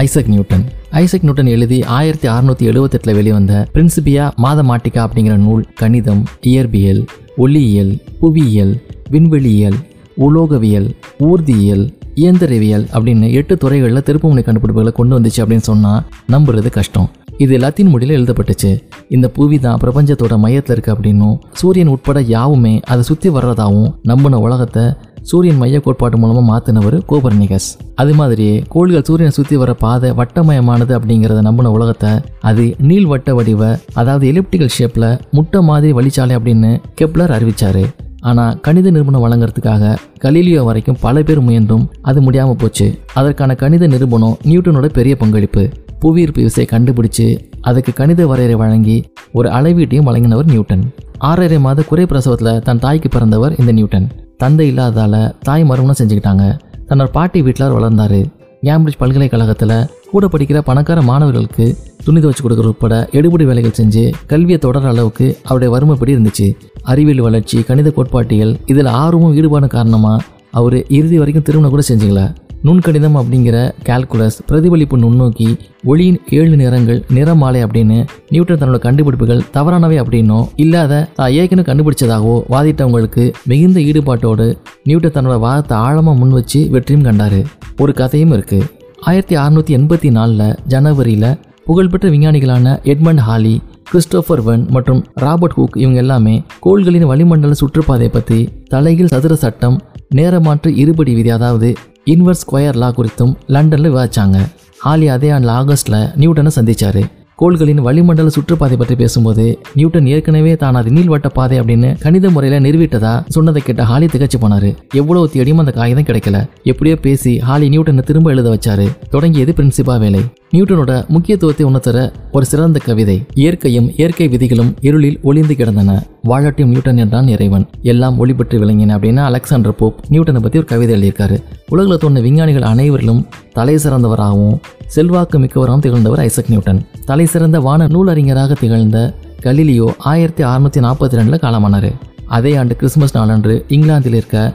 Isaac Newton. Isaac Newton எழுதி ஆயிரத்தி அறுநூத்தி எழுபத்தெட்டில் வெளிவந்த பிரின்சிபியா மாதமாட்டிகா அப்படிங்கிற நூல் கணிதம் இயற்பியல் ஒளியியல் புவியியல் விண்வெளியியல் உலோகவியல் ஊர்தியியல் இயந்திரவியல் அப்படின்னு எட்டு துறைகளில் திருப்புமுனை கண்டுபிடிப்புகளை கொண்டு வந்துச்சு அப்படின்னு சொன்னால் நம்புறது கஷ்டம். இது லத்தீன் மொழியில் எழுதப்பட்டுச்சு. இந்த புவி தான் பிரபஞ்சத்தோட மையத்தில் இருக்குது அப்படின்னும் சூரியன் உட்பட யாவுமே அதை சுற்றி வர்றதாகவும் நம்பின உலகத்தை சூரியன் மைய கோட்பாட்டு மூலமாக மாற்றினவர் கோபர்னிகஸ். அது மாதிரியே கோள்கள் சூரியனை சுற்றி வர பாதை வட்டமயமானது அப்படிங்கிறத நம்பின உலகத்தை அது நீள்வட்ட வடிவ அதாவது எலிப்டிக்கல் ஷேப்பில் முட்டை மாதிரி வழிச்சாலை அப்படின்னு கெப்லர் அறிவித்தார் ஆனால் கணித நிரூபணம் வழங்குறதுக்காக கலீலியோ வரைக்கும் பல பேர் முயன்றும் அது முடியாமல் போச்சு. அதற்கான கணித நிரூபணம் நியூட்டனோட பெரிய பங்களிப்பு. புவியீர்ப்பு விசையை கண்டுபிடிச்சு அதுக்கு கணித வரையறை வழங்கி ஒரு அளவீட்டையும் வழங்கினவர் நியூட்டன். ஆறரை மாத குறை பிரசவத்தில் தன் தாய்க்கு பிறந்தவர் இந்த நியூட்டன். தந்தை இல்லாததால் தாய் மறுமணம் செஞ்சுக்கிட்டாங்க. தன்னோட பாட்டி வீட்டில் வளர்ந்தார். கேம்பிரிட்ஜ் பல்கலைக்கழகத்தில் கூட படிக்கிற பணக்கார மாணவர்களுக்கு துணி துவச்சு கொடுக்குற உட்பட எடுபடி வேலைகள் செஞ்சு கல்வியை தொடர அளவுக்கு அவருடைய வறுமைப்படி இருந்துச்சு. அறிவியல் வளர்ச்சி கணித கோட்பாட்டியல் இதில் ஆர்வமும் ஈடுபாடும் காரணமாக அவர் இறுதி வரைக்கும் திருமணம் கூட செஞ்சுக்கல. நுண்கணிதம் அப்படிங்கிற கால்குலஸ் பிரதிபலிப்பு நுண்ணோக்கி ஒளியின் ஏழு நிறங்கள் நிறமாலை அப்படின்னு நியூட்டன் தன்னோட கண்டுபிடிப்புகள் தவறானவை அப்படின்னோ இல்லாத தான் ஏற்கனவே கண்டுபிடிச்சதாகவோ வாதிட்டவங்களுக்கு மிகுந்த ஈடுபாட்டோடு நியூட்டன் தன்னோட வாதத்தை ஆழமாக முன் வச்சு வெற்றியும் கண்டார். ஒரு கதையும் இருக்குது ஆயிரத்தி அறுநூற்றி எண்பத்தி நாலில் ஜனவரியில் புகழ்பெற்ற விஞ்ஞானிகளான எட்மண்ட் ஹாலி கிறிஸ்டோஃபர் வென் மற்றும் ராபர்ட் ஹூக் இவங்க எல்லாமே கோள்களின் வளிமண்டல சுற்றுப்பாதையை பற்றி தலையில் சதுர சட்டம் நேரமாற்று இருபடி விதி அதாவது இன்வர்ஸ் ஸ்கொயர் லா குறித்தும் லண்டனில் விவாதிச்சாங்க. ஹாலி அதே ஆண்டில் ஆகஸ்டில் நியூட்டனை சந்தித்தார் கோள்களின் வளிமண்டல சுற்றுப்பாதை பற்றி பேசும்போது நியூட்டன் ஏற்கனவே தான் அது நீள்வட்ட பாதை அப்படின்னு கணித முறையில் நிறுவிட்டதா சொன்னதை கேட்ட ஹாலி திகச்சு போனார். எவ்வளவு தேடியும் அந்த காகிதம் கிடைக்கல. எப்படியோ பேசி ஹாலி நியூட்டனை திரும்ப எழுத வச்சாரு. தொடங்கியது பிரின்சிபா வேலை. நியூட்டனோட முக்கியத்துவத்தை உணர்த்துற ஒரு சிறந்த கவிதை. இயற்கையும் இயற்கை விதிகளும் இருளில் ஒளிந்து கிடந்தன. வாழட்டும் நியூட்டன் என்றான் இறைவன். எல்லாம் ஒளி விளங்கின அப்படின்னா அலெக்சாண்டர் போப் நியூட்டனை பற்றி ஒரு கவிதை எழுதியிருக்காரு. உலகில் தோன்ற விஞ்ஞானிகள் அனைவரிலும் தலை சிறந்தவராகவும் செல்வாக்கு மிக்கவராகவும் திகழ்ந்தவர் ஐசக் நியூட்டன். தலை சிறந்த வான நூலறிஞராக திகழ்ந்த கலிலியோ ஆயிரத்தி அறுநூற்றி நாற்பத்தி ரெண்டில் காலமானார். அதே ஆண்டு கிறிஸ்மஸ் நாளன்று இங்கிலாந்தில் இருக்க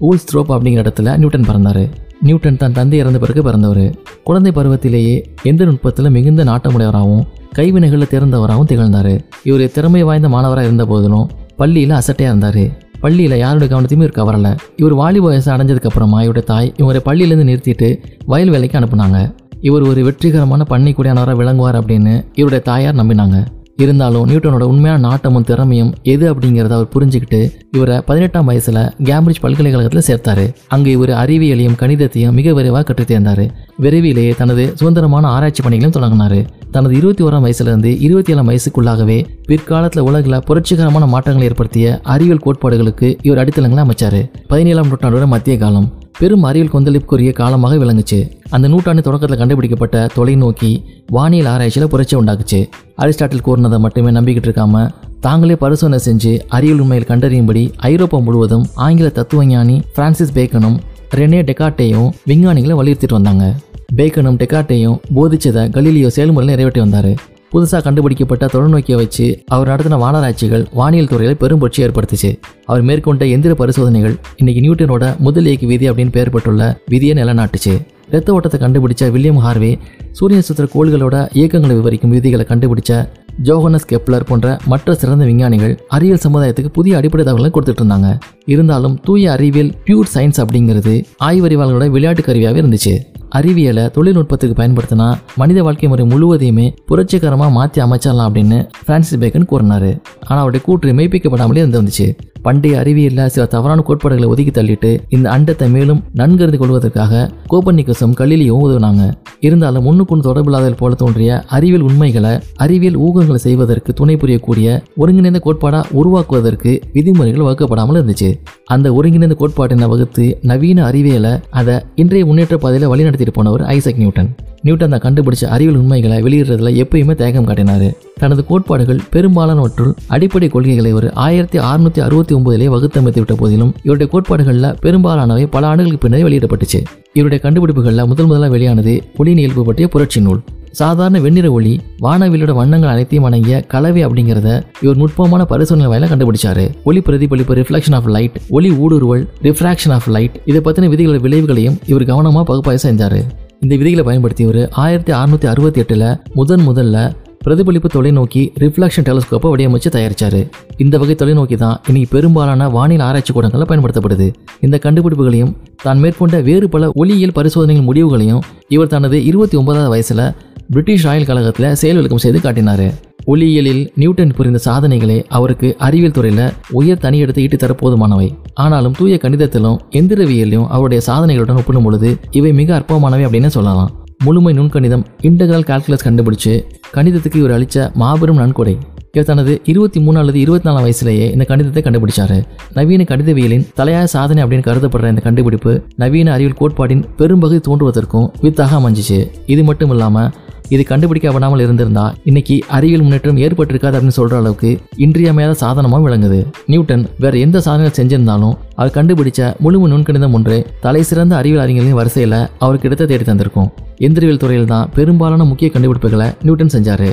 ஊல்ஸ்ட்ரோப் அப்படிங்கிற இடத்துல நியூட்டன் பிறந்தார். நியூட்டன் தன் தந்தை இறந்த பிறகு பிறந்தவர். குழந்தை பருவத்திலேயே எந்த நுட்பத்தில் மிகுந்த நாட்டமுடையவராகவும் கைவினைகளில் திறந்தவராகவும் திகழ்ந்தார். இவர் திறமை வாய்ந்த மாணவராக இருந்த போதிலும் பள்ளியில் அசட்டையாக இருந்தார். பள்ளியில் யாருடைய கவனத்தையுமே இருக்க வரல இவர் வாலிப வயசு அடைஞ்சதுக்கப்புறமா இவருடைய தாய் இவரை பள்ளியிலேருந்து நிறுத்திட்டு வயல் வேலைக்கு அனுப்புனாங்க. இவர் ஒரு வெற்றிகரமான பண்ணைக்குடியானவராக விளங்குவார் அப்படின்னு இவருடைய தாயார் நம்பினாங்க. இருந்தாலும் நியூட்டனோட உண்மையான நாட்டமும் திறமையும் எது அப்படிங்கிறத அவர் புரிஞ்சுக்கிட்டு இவரை பதினெட்டாம் வயசுல கேம்பிரிட்ஜ் பல்கலைக்கழகத்தில் சேர்த்தாரு. அங்கே இவர் அறிவியலையும் கணிதத்தையும் மிக விரைவாக கற்றுத்தேர்ந்தார் விரைவிலேயே தனது சுதந்திரமான ஆராய்ச்சி பணிகளையும் தொடங்கினார். தனது இருபத்தி ஓராம் வயசுலேருந்து இருபத்தி ஏழாம் வயசுக்குள்ளாகவே பிற்காலத்தில் உலகில் புரட்சிகரமான மாற்றங்களை ஏற்படுத்திய அறிவியல் கோட்பாடுகளுக்கு இவர் அடித்தளங்களை அமைச்சார். பதினேழாம் நூற்றாண்டோட மத்திய காலம். பெரும் அறிவியல் கொந்தளிப்புக்குரிய காலமாக விளங்குச்சு. அந்த நூற்றாண்டு தொடக்கத்தில் கண்டுபிடிக்கப்பட்ட தொலைநோக்கி வானியல் ஆராய்ச்சியில் புரட்சி உண்டாக்குச்சு. அரிஸ்டாட்டில் கூறினதை மட்டுமே நம்பிக்கிட்டு இருக்காம தாங்களே பரிசோதனை செஞ்சு அறிவியல் உண்மையில் கண்டறியும்படி ஐரோப்பா முழுவதும் ஆங்கில தத்துவஞானி பிரான்சிஸ் பேக்கனும் ரெனே டெக்காட்டேயும் விஞ்ஞானிகளை வலியுறுத்திட்டு வந்தாங்க. பேக்கனும் டெக்காட்டேயும் போதிச்சதை கலீலியோ செயல்முறையில் நிறைவேற்றி வந்தார். புதுசாக கண்டுபிடிக்கப்பட்ட தொலைநோக்கியை வச்சு அவர் நடத்தின வானராட்சிகள் வானியல் துறையில் பெரும் புரட்சி ஏற்படுத்துச்சு. அவர் மேற்கொண்ட எந்திர பரிசோதனைகள் இன்னைக்கு நியூட்டனோட முதல் இயக்கு விதி அப்படின்னு பெயர் பெற்றுள்ள விதியை நிலநாட்டுச்சு. இரத்த ஓட்டத்தை கண்டுபிடிச்ச வில்லியம் ஹார்வே சூரிய சுத்திர கோள்களோட இயக்கங்களை விவரிக்கும் விதிகளை கண்டுபிடிச்ச ஜோகனஸ் கெப்லர் போன்ற மற்ற சிறந்த விஞ்ஞானிகள் அறிவியல் சமுதாயத்துக்கு புதிய அடிப்படை தகவல்களை கொடுத்துட்டு இருந்தாங்க இருந்தாலும் தூய அறிவியல் பியூர் சயின்ஸ் அப்படிங்கிறது ஆய்வறிவாளர்களோட விளையாட்டு கருவியாகவே இருந்துச்சு. அறிவியலை தொழில்நுட்பத்துக்கு பயன்படுத்தினா மனித வாழ்க்கை முறை முழுவதையுமே புரட்சிகரமாக மாற்றி அமைச்சிடலாம் அப்படின்னு பிரான்சிஸ் பேக்கன் கூறினார். ஆனால் அவருடைய கூற்று மெய்ப்பிக்கப்படாமலே இருந்து வந்துச்சு. பண்டைய அறிவியலில் சில தவறான கோட்பாடுகளை ஒதுக்கி தள்ளிட்டு இந்த அண்டத்தை மேலும் நன்கறிந்து கொள்வதற்காக கோப்பர்னிக்கஸும் கலிலியும் உதவினாங்க. இருந்தாலும் முன்னுக்குன் தொடர்பில்லாத போல தோன்றிய அறிவியல் உண்மைகளை அறிவியல் ஊகம் செய்வதற்கு துணை புரியக்கூடிய ஒருங்கிணைந்த கோட்பாடாக உருவாக்குவதற்கு விதிமுறைகள் வகுக்கப்படாமல் இருந்துச்சு. அந்த ஒருங்கிணைந்த கோட்பாட்டினை வகுத்து நவீன அறிவியலை அதை இன்றைய முன்னேற்ற பாதையில் வழிநடத்திட்டு போனவர் ஐசக் நியூட்டன். நியூட்டன் தான் கண்டுபிடிச்ச அறிவியல் உண்மைகளை வெளியிடுறதுல எப்பயுமே தேகம் காட்டினாரு. தனது கோட்பாடுகள் பெரும்பாலானவற்றுள் அடிப்படை கொள்கைகளை ஒரு ஆயிரத்தி அறுநூத்தி அறுபத்தி ஒன்பதிலே வகுத்தமைத்து விட்ட போதிலும் இவருடைய கோட்பாடுகளில் பெரும்பாலானவை பல ஆண்டுகளுக்கு பின்னரே வெளியிடப்பட்டுச்சு. இவருடைய கண்டுபிடிப்புகளில் முதல் முதலாக வெளியானது ஒளி இயல்பு பற்றிய புரட்சி நூல். சாதாரண வெண்ணிற ஒளி வானவிலோட வண்ணங்கள் அனைத்தையும் அடங்கிய கலவை அப்படிங்கிறத இவர் நுட்பமான பரிசோதனை வாயில கண்டுபிடிச்சாரு. ஒளி பிரதிபலிப்பு ரிஃப்ளெக்ஷன் ஆஃப் லைட் ஒளி ஊடுருவல் ரிஃப்ராக்ஷன் ஆஃப் லைட் இதை பத்தின விதிகளோட விளைவுகளையும் இவர் கவனமாக பகுப்பாய்வு செஞ்சாரு. இந்த விதிகளை பயன்படுத்தி இவர் ஆயிரத்தி அறுநூத்தி அறுபத்தி எட்டுல முதன் முதல்ல பிரதிபலிப்பு தொலைநோக்கி ரிஃப்ளெக்ஷன் டெலஸ்கோப்பை வடிவமைச்சு தயாரிச்சாரு. இந்த வகை தொலைநோக்கி தான் இன்னைக்கு பெரும்பாலான வானிலை ஆராய்ச்சி கூடங்களில் பயன்படுத்தப்படுது. இந்த கண்டுபிடிப்புகளையும் தான் மேற்கொண்ட வேறு பல ஒளியியல் பரிசோதனைகள் முடிவுகளையும் இவர் தனது இருபத்தி ஒன்பதாவது வயசுல பிரிட்டிஷ் ராயல் கழகத்தில் செயல் விளக்கம் செய்து காட்டினார். ஒளியியலில் நியூட்டன் புரிந்த சாதனைகளே அவருக்கு அறிவியல் துறையில் உயர் தனியிடத்தை ஈட்டு தர போதுமானவை. ஆனாலும் தூய கணிதத்திலும் எந்திரவியலையும் அவருடைய சாதனைகளுடன் ஒப்பிடும் பொழுது இவை மிக அற்பமானவை அப்படின்னு சொல்லலாம். முழுமை நுண்கணிதம் இன்டகிரல் கால்குலஸ் கண்டுபிடிச்சு கணிதத்துக்கு இவர் அளித்த மாபெரும் நன்கொடை. இவர் தனது இருபத்தி மூணு அல்லது இருபத்தி நாலாம் வயசுலேயே இந்த கணிதத்தை கண்டுபிடிச்சார். நவீன கணிதவியலின் தலையாய சாதனை அப்படின்னு கருதப்படுற இந்த கண்டுபிடிப்பு நவீன அறிவியல் கோட்பாட்டின் பெரும்பகுதி தோன்றுவதற்கும் வித்தாக அமைஞ்சிச்சு. இது மட்டும் இல்லாமல் இது கண்டுபிடிக்கப்படாமல் இருந்திருந்தா இன்னைக்கு அறிவியல் முன்னேற்றம் ஏற்பட்டிருக்காது அப்படின்னு சொல்ற அளவுக்கு இன்றியமையாத சாதனமாக விளங்குது. நியூட்டன் வேற எந்த சாதனை செஞ்சிருந்தாலும் அவர் கண்டுபிடிச்ச முழு நுண்கணிதம் ஒன்று தலை சிறந்த அறிவியல் அறிஞர்களின் வரிசையில் அவருக்கு இடத்தை தேடி தந்திருக்கும். எந்திரவியல் துறையில் தான் பெரும்பாலான முக்கிய கண்டுபிடிப்புகளை நியூட்டன் செஞ்சாரு.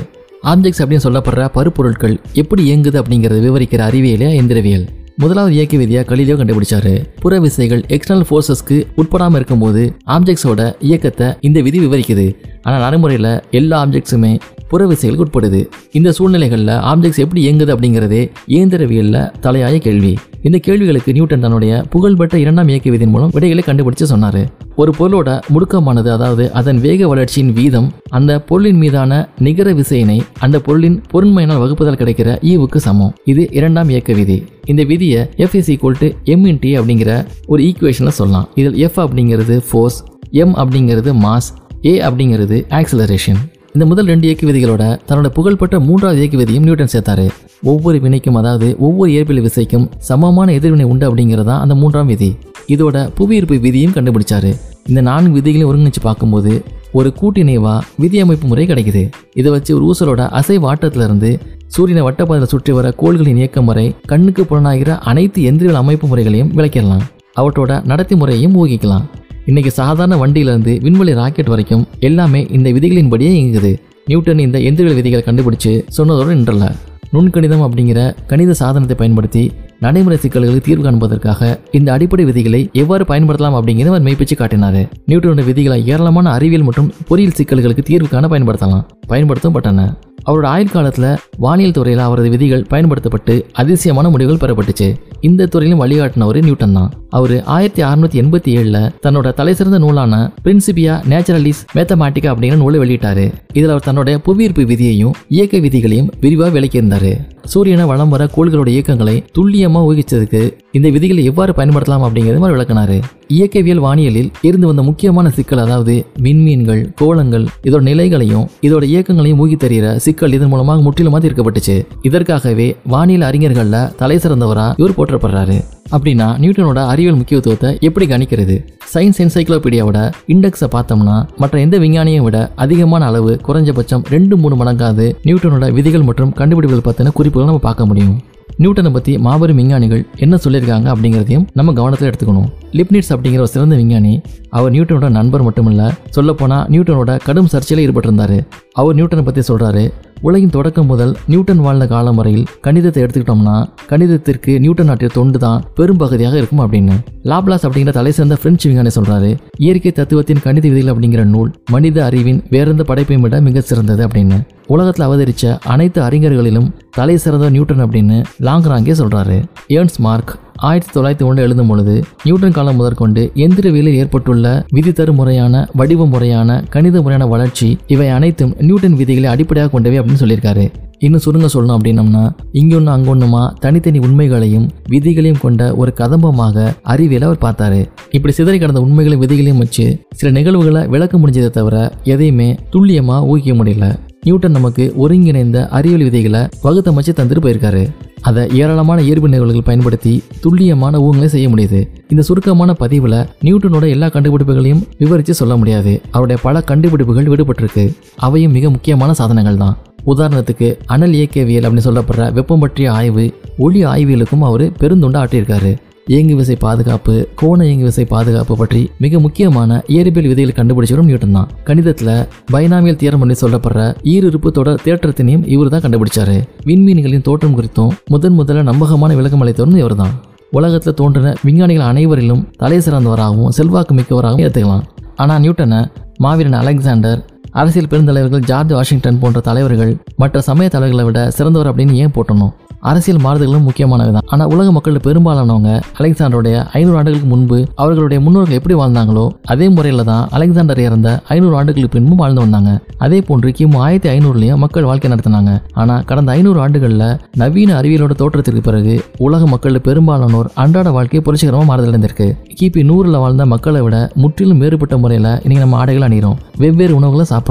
ஆப்ஜெக்ட்ஸ் அப்படின்னு சொல்லப்படுற பருப்பொருட்கள் எப்படி இயங்குது அப்படிங்கறத விவரிக்கிற அறிவியலே எந்திரவியல். முதலாவது இயக்க விதியா கலிலியோ கண்டுபிடிச்சாரு. புற விசைகள் எக்ஸ்டர்னல் ஃபோர்ஸஸ்க்கு உட்படாம இருக்கும்போது ஆப்ஜெக்ட்ஸோட இயக்கத்தை இந்த விதி விவரிக்குது. ஆனால் நடைமுறையில் எல்லா ஆப்ஜெக்ட்ஸுமே புற விசைகளுக்கு உட்படுது. இந்த சூழ்நிலைகளில் ஆப்ஜெக்ட்ஸ் எப்படி இயங்குது அப்படிங்கிறதே இயந்திரவியலில் தலையாய கேள்வி. இந்த கேள்விகளுக்கு நியூட்டன் தன்னுடைய புகழ்பெற்ற இரண்டாம் இயக்க விதியின் மூலம் விடைகளை கண்டுபிடிச்சு சொன்னார். ஒரு பொருளோட முடுக்கமானது அதாவது அதன் வேக வளர்ச்சியின் வீதம் அந்த பொருளின் மீதான நிகர விசையினை அந்த பொருளின் பொருண்மையினால் வகுப்பதால் கிடைக்கிற ஈவுக்கு சமம். இது இரண்டாம் இயக்க விதி. இந்த விதியை F is equal to M into அப்படிங்கிற ஒரு ஈக்குவேஷனில் சொல்லலாம். இதில் எஃப் அப்படிங்கிறது ஃபோர்ஸ் எம் அப்படிங்கிறது மாஸ் ஏ அப்படிங்கிறது ஆக்சிலரேஷன் இந்த முதல் ரெண்டு இயக்கு விதிகளோட தன்னோட புகழ்பெற்ற மூன்றாவது இயக்கு விதியும் நியூட்டன் சேர்த்தாரு. ஒவ்வொரு வினைக்கும் அதாவது ஒவ்வொரு இயற்பியல் விசைக்கும் சமமான எதிர்வினை உண்டு அப்படிங்கிறதா அந்த மூன்றாம் விதி. இதோட புவியீர்ப்பு விதியும் கண்டுபிடிச்சாரு. இந்த நான்கு விதிகளையும் ஒருங்கிணைச்சு பார்க்கும்போது ஒரு கூட்டிணைவா விதி அமைப்பு முறை கிடைக்குது. இதை வச்சு ஒரு ஊசலோட அசைவு இருந்து சூரியனை வட்டப்பாதையில் சுற்றி வர கோள்களின் இயக்கம் வரை கண்ணுக்கு புலனாகிற அனைத்து எந்திரிகள் அமைப்பு முறைகளையும் விளக்கிடலாம். அவற்றோட நடத்தி முறையையும் ஊகிக்கலாம். இன்னைக்கு சாதாரண வண்டியிலிருந்து விண்வெளி ராக்கெட் வரைக்கும் எல்லாமே இந்த விதிகளின்படியே இயங்குது. நியூட்டன் இந்த எந்திரிகள் விதிகளை கண்டுபிடிச்சு சொன்னதோடு நின்றல. நுண்கணிதம் அப்படிங்கிற கணித சாதனத்தை பயன்படுத்தி நடைமுறை சிக்கல்களுக்கு தீர்வு காண்பதற்காக இந்த அடிப்படை விதிகளை எவ்வாறு பயன்படுத்தலாம் அப்படிங்கிறத அவர் மெய்ப்பிச்சு காட்டினார். நியூட்டனோட விதிகளை ஏராளமான அறிவியல் மற்றும் பொறியியல் சிக்கல்களுக்கு தீர்வு காண பயன்படுத்தலாம். பயன்படுத்தவும் பட்டன. அவரோட ஆயுள் காலத்தில் வானியல் துறையில் அவரது விதிகள் பயன்படுத்தப்பட்டு அதிசயமான முடிவுகள் பெறப்பட்டுச்சு. இந்த துறையிலும் வழிகாட்டினவர் நியூட்டன் தான். அவர் ஆயிரத்தி அறுநூத்தி எண்பத்தி ஏழில் தன்னோட தலைசிறந்த நூலான பிரின்சிபியா நேச்சுரலிஸ் மேத்தமேட்டிக்கா அப்படிங்கிற நூலை வெளியிட்டாரு. இதில் அவர் தன்னோட புவியீர்ப்பு விதியையும் இயக்க விதிகளையும் விரிவாக விளக்கியிருந்தார். சூரியனை வளம் வர கோள்களோட இயக்கங்களை துல்லியமாக ஊகிச்சதுக்கு இந்த விதிகளை எவ்வாறு பயன்படுத்தலாம் அப்படிங்கிறது மாதிரி விளக்குனாரு. இயக்கவியல் வானியலில் இருந்து வந்த முக்கியமான சிக்கல் அதாவது விண்மீன்கள் கோலங்கள் இதோட நிலைகளையும் இதோட இயக்கங்களையும் ஊகி தெரிகிற சிக்கல் இதன் மூலமாக முற்றிலுமாக தீர்க்கப்பட்டுச்சு. இதற்காகவே வானியல் அறிஞர்களில் தலை சிறந்தவரா இவர் போற்றப்படுறாரு. அப்படின்னா நியூட்டனோட அறிவியல் முக்கியத்துவத்தை எப்படி கணிக்கிறது? சயின்ஸ் என்சைக்ளோபீடியாவோட இண்டெக்ஸை பார்த்தோம்னா மற்ற எந்த விஞ்ஞானியும் விட அதிகமான அளவு குறைஞ்சபட்சம் ரெண்டு மூணு மடங்காவது நியூட்டனோட விதிகள் மற்றும் கண்டுபிடிப்புகள் பற்றின குறிப்புகள் நம்ம பார்க்க முடியும். நியூட்டனை பற்றி மாபெரும் விஞ்ஞானிகள் என்ன சொல்லியிருக்காங்க அப்படிங்கிறதையும் நம்ம கவனத்தில் எடுத்துக்கணும். லிப்னிட்ஸ் அப்படிங்கிற ஒரு சிறந்த விஞ்ஞானி அவர் நியூட்டனோட நண்பர் மட்டுமில்ல சொல்லப்போனால் நியூட்டனோட கடும் சர்ச்சையில் ஈடுபட்டிருந்தார். அவர் நியூட்டனை பற்றி சொல்கிறாரு உலகின் தொடக்கம் முதல் நியூட்டன் வாழ்ந்த காலம் வரையில் கணிதத்தை எடுத்துக்கிட்டோம்னா கணிதத்திற்கு நியூட்டன் ஆற்றிய தொண்டு தான் பெரும்பகுதியாக இருக்கும் அப்படின்னு. லாப்லாஸ் அப்படிங்கிற தலை சிறந்த பிரெஞ்சு விஞ்ஞானி சொல்றாரு. இயற்கை தத்துவத்தின் கணித விதிகள் அப்படிங்கிற நூல் மனித அறிவின் வேறெந்த படைப்பையும் விட மிக சிறந்தது அப்படின்னு. உலகத்தில் அவதரிச்ச அனைத்து அறிஞர்களிலும் தலை சிறந்த நியூட்டன் அப்படின்னு லாங்ராங்கே சொல்றாரு. ஏர்ன்ஸ் மார்க் ஆயிரத்தி தொள்ளாயிரத்தி ஒன்று எழுதும் பொழுது நியூட்டன் காலம் முதற்கொண்டு எந்திரவியலில் ஏற்பட்டுள்ள விதித்தரு முறையான வடிவ முறையான கணித முறையான வளர்ச்சி இவை அனைத்தும் நியூட்டன் விதிகளை அடிப்படையாக கொண்டவை அப்படின்னு சொல்லியிருக்காரு. இன்னும் சுருங்க சொல்லணும் அப்படின்னம்னா இங்கொன்னு அங்கொன்னுமா தனித்தனி உண்மைகளையும் விதிகளையும் கொண்ட ஒரு கதம்பமாக அறிவியலை அவர் பார்த்தாரு. இப்படி சிதறி கடந்த உண்மைகளையும் விதிகளையும் வச்சு சில நிகழ்வுகளை விளக்க முடிஞ்சதை தவிர எதையுமே துல்லியமா ஊகிக்க முடியல. நியூட்டன் நமக்கு ஒருங்கிணைந்த அறிவியல் விதிகளை வகுத்தமைச்சு தந்துட்டு போயிருக்காரு. அதை ஏராளமான இயற்பு நிகழ்வுகள் பயன்படுத்தி துல்லியமான ஊகங்களை செய்ய முடியுது. இந்த சுருக்கமான பதிவில் நியூட்டனோட எல்லா கண்டுபிடிப்புகளையும் விவரித்து சொல்ல முடியாது. அவருடைய பல கண்டுபிடிப்புகள் விடுபட்டிருக்கு. அவையும் மிக முக்கியமான சாதனங்கள் தான். உதாரணத்துக்கு அனல் இயக்கவியல் அப்படின்னு சொல்லப்படுற வெப்பம் பற்றிய ஆய்வு ஒளி ஆய்வியலுக்கும் அவர் பெருந்துண்டு ஆட்டியிருக்காரு இயங்கு விசை பாதுகாப்பு கோண இயங்கு விசை பாதுகாப்பு பற்றி மிக முக்கியமான இயற்பியல் விதிகள் கண்டுபிடிச்சவரும் நியூட்டன் தான். கணிதத்துல பைனாமியல் தியரம் பண்ணி சொல்லப்படுற ஈருறுப்பு தொடர் தேற்றத்தினையும் இவர் தான் கண்டுபிடிச்சாரு. விண்மீன்களின் தோற்றம் குறித்தும் முதன் முதல்ல நம்பகமான விளக்கம் அளித்தவரும் இவர் தான். உலகத்தில் தோன்றின விஞ்ஞானிகள் அனைவரிலும் தலை சிறந்தவராகவும் செல்வாக்கு மிக்கவராகவும் ஏற்றுக்கலாம் ஆனால் நியூட்டனை மாவீரன் அலெக்சாண்டர் அரசியல் பெருந்தலைவர்கள் ஜார்ஜ் வாஷிங்டன் போன்ற தலைவர்கள் மற்ற சமய தலைவர்களை விட சிறந்தவர் அப்படின்னு ஏன் போட்டணும்? அரசியல் மாறுதல்களும் முக்கியமானவை தான் ஆனால் உலக மக்கள் பெரும்பாலானவங்க அலெக்சாண்டருடைய ஐநூறு ஆண்டுகளுக்கு முன்பு அவர்களுடைய முன்னோர்கள் எப்படி வாழ்ந்தாங்களோ அதே முறையில் தான் அலெக்சாண்டர் இறந்த ஐநூறு ஆண்டுகளுக்கு பின்பும் வாழ்ந்து வந்தாங்க. அதே போன்று கிமு ஆயிரத்தி ஐநூறுலையும் மக்கள் வாழ்க்கை நடத்தினாங்க. ஆனால் கடந்த ஐநூறு ஆண்டுகளில் நவீன அறிவியலோட தோற்றத்திற்கு பிறகு உலக மக்கள் பெரும்பாலானோர் அன்றாட வாழ்க்கை புரட்சிகரமாக மாறுதலடைந்திருக்கு. கிபி நூறில் வாழ்ந்த மக்களை விட முற்றிலும் வேறுபட்ட முறையில் இன்னைக்கு நம்ம ஆடைகள் அணிகிறோம் வெவ்வேறு உணவுகளை சாப்பிட்றோம்.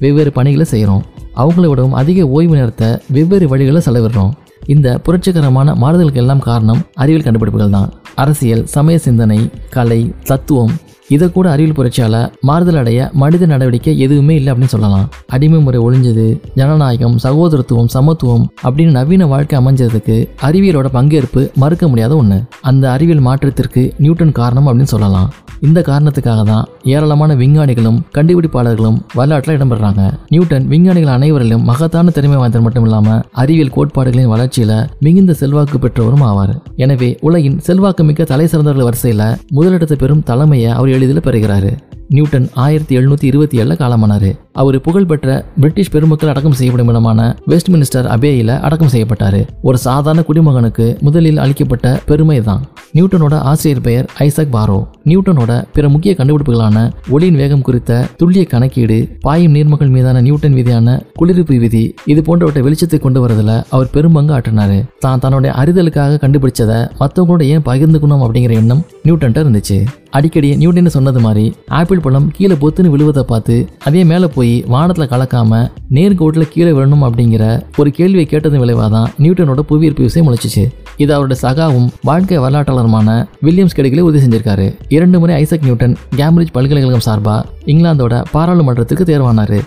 வெவ்வேறு பணிகளை செய்கிறோம் அவங்கள விடவும் அதிக ஓய்வு நேரத்தை வெவ்வேறு வழிகளில் செலவிடுறோம். இந்த புரட்சிகரமான மாறுதலுக்கு எல்லாம் காரணம் அறிவியல் கண்டுபிடிப்புகள் தான். அரசியல் சமய சிந்தனை கலை தத்துவம் இதை கூட அறிவியல் புரட்சியால் மாறுதல் அடைய மனித நடவடிக்கை எதுவுமே இல்லை அப்படின்னு சொல்லலாம். அடிமை முறை ஒழிஞ்சது ஜனநாயகம் சகோதரத்துவம் சமத்துவம் அப்படின்னு நவீன வாழ்க்கை அமைஞ்சதுக்கு அறிவியலோட பங்கேற்பு மறுக்க முடியாத ஒன்று அந்த அறிவியல் மாற்றத்திற்கு நியூட்டன் காரணம் அப்படின்னு சொல்லலாம். இந்த காரணத்துக்காக தான் ஏராளமான விஞ்ஞானிகளும் கண்டுபிடிப்பாளர்களும் வரலாற்றில் இடம்பெறாங்க. நியூட்டன் விஞ்ஞானிகள் அனைவரிலும் மகத்தான திறமை வாய்ந்தவர் மட்டும் இல்லாமல் அறிவியல் கோட்பாடுகளின் வளர்ச்சியில் மிகுந்த செல்வாக்கு பெற்றவரும் ஆவார். எனவே உலகின் செல்வாக்கு மிக்க தலை சிறந்தவர்கள் வரிசையில் முதலிடத்தை பெறும் தலைமையை அவர் எளிதில் பெறுகிறாரு. நியூட்டன் ஆயிரத்தி எழுநூத்தி இருபத்தி ஏழில் காலமானாரு. அவர் புகழ்பெற்ற பிரிட்டிஷ் பெருமக்கள் அடக்கம் செய்யப்படும் இடமான வெஸ்ட் மினிஸ்டர் அபேயில அடக்கம் செய்யப்பட்டாரு. ஒரு சாதாரண குடிமகனுக்கு முதலில் அளிக்கப்பட்ட பெருமை தான். நியூட்டனோட ஆசிரியர் பெயர் ஐசக் பாரோ. நியூட்டனோட பிற முக்கிய கண்டுபிடிப்புகளான ஒளியின் வேகம் குறித்த துல்லிய கணக்கீடு பாயும் நீர்மகள் மீதான நியூட்டன் விதியான குளிர்ப்பு விதி இது போன்றவற்றை வெளிச்சத்தை கொண்டு வரதுல அவர் பெரும்பங்கு ஆற்றினாரு. தான் தன்னுடைய அறிதலுக்காக கண்டுபிடிச்சதை மற்றவங்களோட ஏன் பகிர்ந்துக்கணும் அப்படிங்கிற எண்ணம் நியூட்டன்ட்ட இருந்துச்சு. அடிக்கடி நியூட்டன் சொன்னது மாதிரி ஆப்பிள் பழம் கீழே பொத்துன்னு விழுவதை பார்த்து அதே மேலே போய் வானத்தில் கலக்காம நேர்கோட்டில் கீழே விழணும் அப்படிங்கிற ஒரு கேள்வியை கேட்டதன் விளைவாக தான் நியூட்டனோட புவியீர்ப்பு விசை முளைச்சிச்சு. இது அவருடைய சகாவும் வாழ்க்கை வரலாற்றாளருமான வில்லியம்ஸ் கெடிகளை உறுதி செஞ்சிருக்காரு. இரண்டு முறை ஐசக் நியூட்டன் கேம்பிரிட்ஜ் பல்கலைக்கழகம் சார்பாக இங்கிலாந்தோட பாராளுமன்றத்துக்கு தேர்வானார்.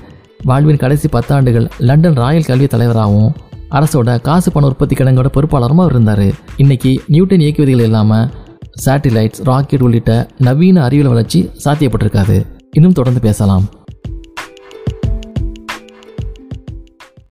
வாழ்வின் கடைசி பத்தாண்டுகள் லண்டன் ராயல் கல்வி தலைவராகவும் அரசோட காசு பண உற்பத்தி கிடங்கோட பொறுப்பாளருமா இருந்தார். இன்னைக்கு நியூட்டன் இயக்குவதிகள் இல்லாமல் சேட்டிலைட்ஸ் ராக்கெட் உள்ளிட்ட நவீன அறிவியல் வளர்ச்சி சாத்தியப்பட்டிருக்காது. இன்னும் தொடர்ந்து பேசலாம்.